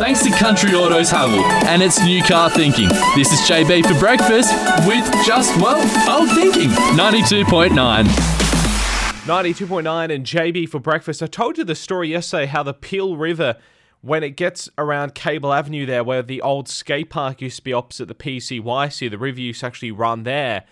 thanks to Country Autos Haval and its new car thinking. This is JB for breakfast with just, well, old thinking. 92.9. 92.9 and JB for breakfast. I told you the story yesterday how the Peel River, when it gets around Cable Avenue there, where the old skate park used to be opposite the PCYC, the river used to actually run there.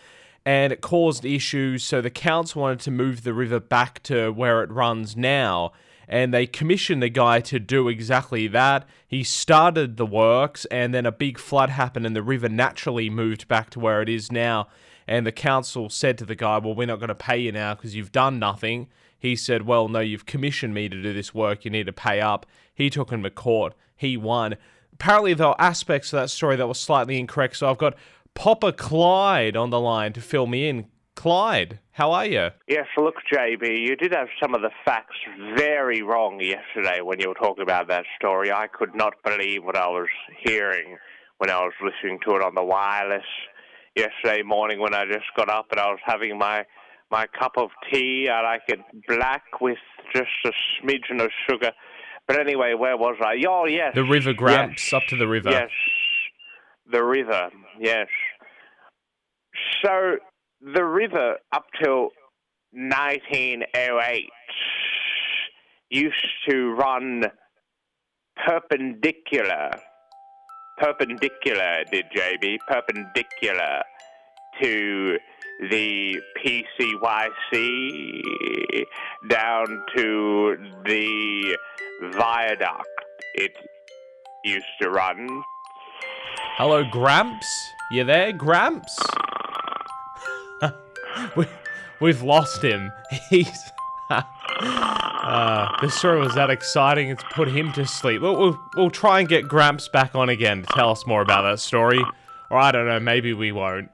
And it caused issues, so the council wanted to move the river back to where it runs now. And they commissioned a guy to do exactly that. He started the works, and then a big flood happened, and the river naturally moved back to where it is now. And the council said to the guy, Well, we're not going to pay you now because you've done nothing. He said, Well, no, you've commissioned me to do this work. You need to pay up. He took him to court. He won. Apparently, there were aspects of that story that were slightly incorrect. So I've got Popper Clyde on the line to fill me in. Clyde, how are you? Yes, look, JB, you did have some of the facts very wrong yesterday when you were talking about that story. I could not believe what I was hearing when I was listening to it on the wireless yesterday morning when I just got up and I was having my my cup of tea. I like it black with just a smidgen of sugar. But anyway, where was I? Oh, yes. The River Gramps, yes, up to the river. Yes. The river, yes. So the river up till 1908 used to run perpendicular. Perpendicular, did JB? Perpendicular to the PCYC down to the viaduct. It used to run. Hello, Gramps. You there, Gramps? We, we've lost him. He's. uh, this story was that exciting, it's put him to sleep. We'll, we'll, we'll try and get Gramps back on again to tell us more about that story. Or I don't know, maybe we won't.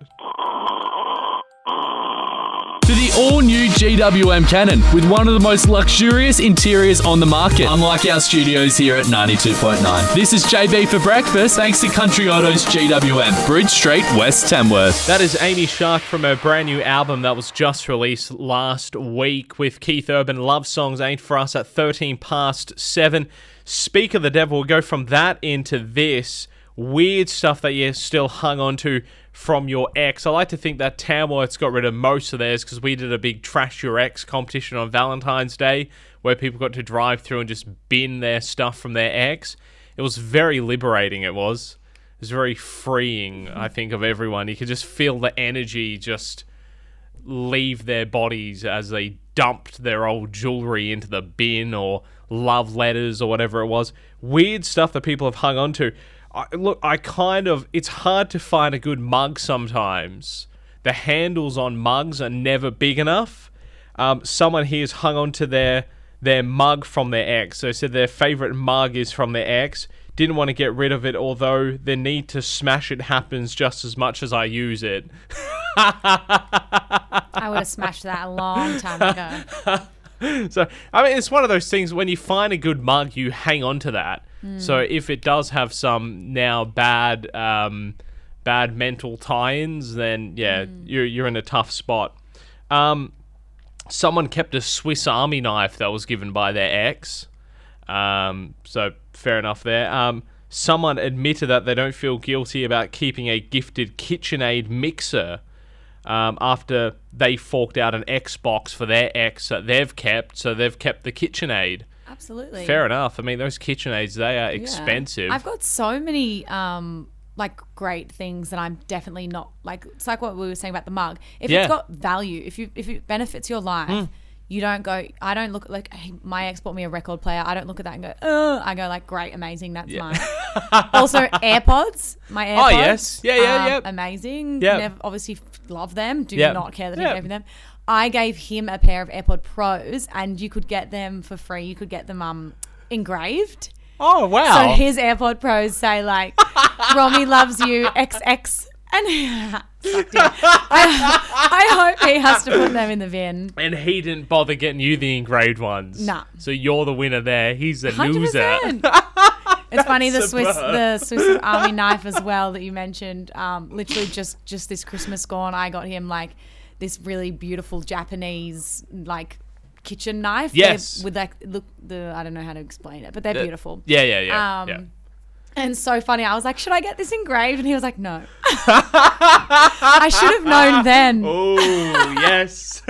The all new GWM Cannon with one of the most luxurious interiors on the market, unlike our studios here at 92.9. This is JB for breakfast, thanks to Country Autos GWM, Bridge Street, West Tamworth. That is Amy Shark from her brand new album that was just released last week with Keith Urban. Love Songs Ain't For Us at 13 past 7. Speak of the devil, we'll go from that into this weird stuff that you're still hung on to from your ex. I like to think that Tamworth's got rid of most of theirs because we did a big Trash Your Ex competition on Valentine's Day where people got to drive through and just bin their stuff from their ex. It was very liberating, it was. It was very freeing, I think, of everyone. You could just feel the energy just leave their bodies as they dumped their old jewelry into the bin or love letters or whatever it was. Weird stuff that people have hung on to. I, look, I kind of. It's hard to find a good mug sometimes. The handles on mugs are never big enough. Um, someone here's hung on to their their mug from their ex. So said their favorite mug is from their ex. Didn't want to get rid of it, although the need to smash it happens just as much as I use it. I would have smashed that a long time ago. so I mean, it's one of those things when you find a good mug, you hang on to that. So if it does have some now bad, um, bad mental tie-ins, then yeah, you're you're in a tough spot. Um, someone kept a Swiss Army knife that was given by their ex. Um, so fair enough there. Um, someone admitted that they don't feel guilty about keeping a gifted KitchenAid mixer um, after they forked out an Xbox for their ex that they've kept, so they've kept the KitchenAid. Absolutely. Fair enough. I mean, those KitchenAids, they are Yeah. expensive. I've got so many um like great things that I'm definitely not like it's like what we were saying about the mug. If Yeah. It's got value, if you if it benefits your life, you don't go I don't look like hey, my ex bought me a record player. I don't look at that and go, oh I go like great, amazing, that's mine. also AirPods. My AirPods. Oh, yes. Yeah, yeah, um, yep. Amazing. Yep. Never obviously love them. Do Yep. not care that Yep. I gave them. I gave him a pair of AirPod Pros and you could get them for free. You could get them um engraved. oh, wow. So his AirPod Pros say like, "Romy loves you XX," and. I, I hope he has to put them in the bin. and he didn't bother getting you the engraved ones. Nah. So you're the winner there. He's a Hundred loser. It's funny the Swiss the Swiss Army knife as well that you mentioned. Um, literally just just this Christmas gone, I got him like this really beautiful Japanese like kitchen knife. They're- Yes. with like look the I don't know how to explain it, but they're beautiful. Yeah, yeah, yeah. Um, yeah. And so funny. I was like, should I get this engraved? And he was like, no. I should have known then. Oh yes.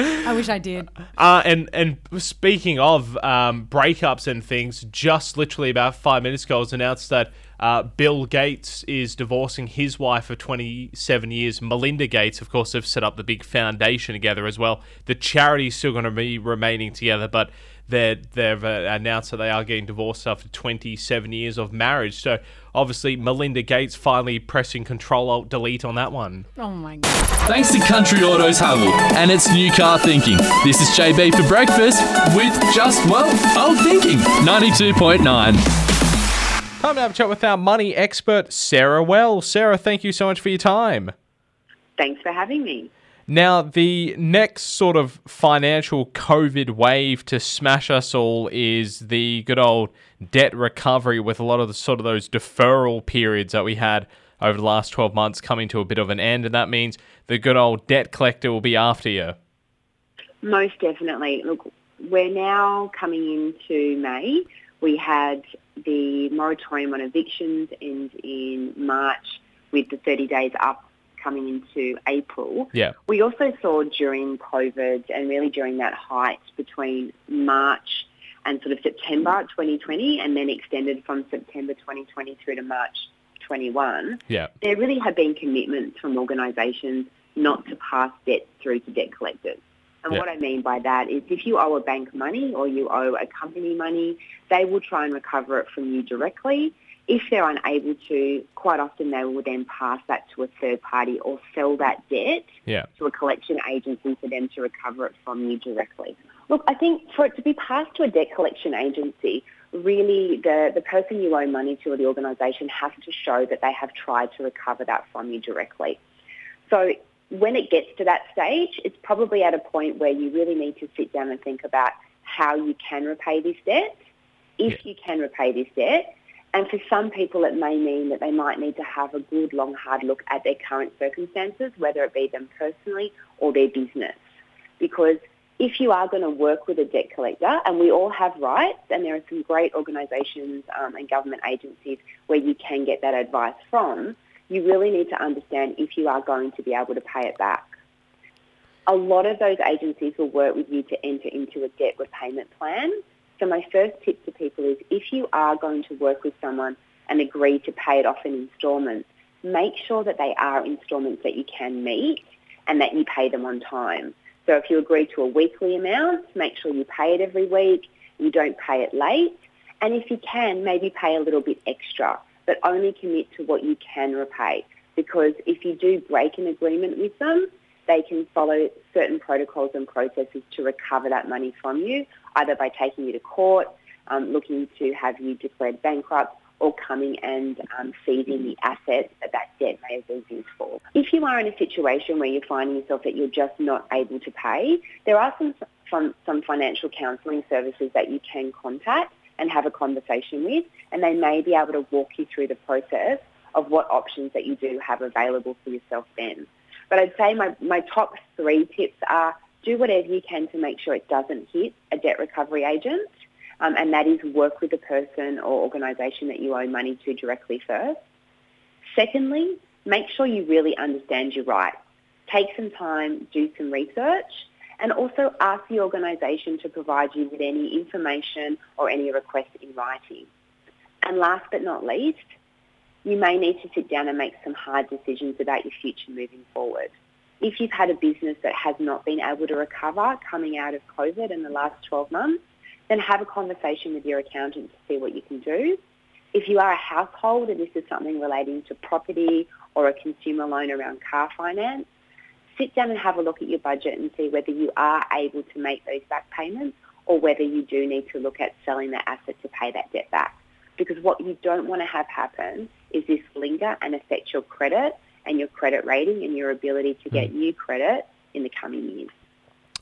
I wish I did. Uh, and and speaking of um, breakups and things, just literally about five minutes ago, it was announced that uh, Bill Gates is divorcing his wife of 27 years. Melinda Gates, of course, have set up the big foundation together as well. The charity is still going to be remaining together, but they're, they've uh, announced that they are getting divorced after 27 years of marriage. So obviously, Melinda Gates finally pressing Control Alt Delete on that one. Oh my God. Thanks to Country Autos Haval and its new car thinking. This is JB for breakfast with just, well, old thinking. 92.9. Time to have a chat with our money expert, Sarah Wells. Sarah, thank you so much for your time. Thanks for having me. Now, the next sort of financial COVID wave to smash us all is the good old debt recovery with a lot of the sort of those deferral periods that we had over the last 12 months coming to a bit of an end. And that means the good old debt collector will be after you. Most definitely. Look, we're now coming into May. We had the moratorium on evictions end in March with the 30 days up coming into April. Yeah. We also saw during COVID and really during that height between March and sort of September 2020 and then extended from September 2020 through to March 21, Yeah. there really have been commitments from organisations not to pass debt through to debt collectors. And Yeah. what I mean by that is if you owe a bank money or you owe a company money, they will try and recover it from you directly. If they're unable to, quite often they will then pass that to a third party or sell that debt Yeah. to a collection agency for them to recover it from you directly. Look, I think for it to be passed to a debt collection agency, really the, the person you owe money to or the organisation has to show that they have tried to recover that from you directly. So when it gets to that stage, it's probably at a point where you really need to sit down and think about how you can repay this debt, if you can repay this debt. And for some people, it may mean that they might need to have a good, long, hard look at their current circumstances, whether it be them personally or their business. Because if you are going to work with a debt collector, and we all have rights, and there are some great organisations um, and government agencies where you can get that advice from, you really need to understand if you are going to be able to pay it back. A lot of those agencies will work with you to enter into a debt repayment plan. So my first tip to people is if you are going to work with someone and agree to pay it off in instalments, make sure that they are instalments that you can meet and that you pay them on time. So if you agree to a weekly amount, make sure you pay it every week, you don't pay it late, and if you can, maybe pay a little bit extra, but only commit to what you can repay. Because if you do break an agreement with them, they can follow certain protocols and processes to recover that money from you, either by taking you to court, um, looking to have you declared bankrupt, or coming and um, seizing the assets that that debt may have been used for. If you are in a situation where you're finding yourself that you're just not able to pay, there are some, some, some financial counselling services that you can contact and have a conversation with, and they may be able to walk you through the process of what options that you do have available for yourself then. But I'd say my, my top three tips are do whatever you can to make sure it doesn't hit a debt recovery agent, um, and that is work with the person or organisation that you owe money to directly first. Secondly, make sure you really understand your rights. Take some time, do some research, and also ask the organisation to provide you with any information or any requests in writing. And last but not least, you may need to sit down and make some hard decisions about your future moving forward. If you've had a business that has not been able to recover coming out of COVID in the last 12 months, then have a conversation with your accountant to see what you can do. If you are a household and this is something relating to property or a consumer loan around car finance, sit down and have a look at your budget and see whether you are able to make those back payments or whether you do need to look at selling the asset to pay that debt back. Because what you don't want to have happen is this linger and affect your credit and your credit rating and your ability to get hmm. new credit in the coming years.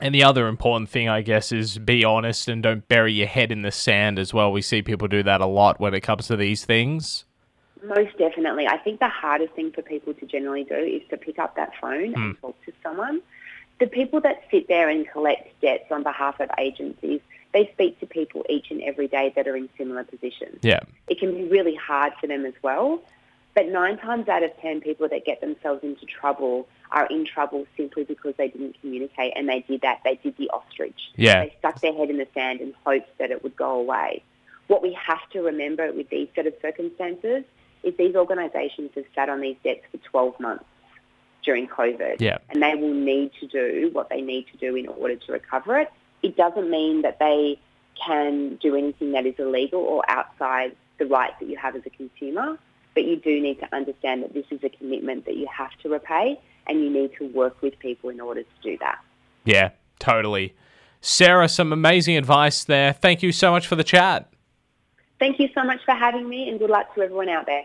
And the other important thing, I guess, is be honest and don't bury your head in the sand as well. We see people do that a lot when it comes to these things. Most definitely. I think the hardest thing for people to generally do is to pick up that phone and hmm. talk to someone. The people that sit there and collect debts on behalf of agencies they speak to people each and every day that are in similar positions. Yeah. It can be really hard for them as well. But nine times out of ten, people that get themselves into trouble are in trouble simply because they didn't communicate and they did that. They did the ostrich. Yeah. They stuck their head in the sand and hoped that it would go away. What we have to remember with these set of circumstances is these organisations have sat on these debts for 12 months during COVID. Yeah. And they will need to do what they need to do in order to recover it. It doesn't mean that they can do anything that is illegal or outside the rights that you have as a consumer, but you do need to understand that this is a commitment that you have to repay and you need to work with people in order to do that. Yeah, totally. Sarah, some amazing advice there. Thank you so much for the chat. Thank you so much for having me and good luck to everyone out there.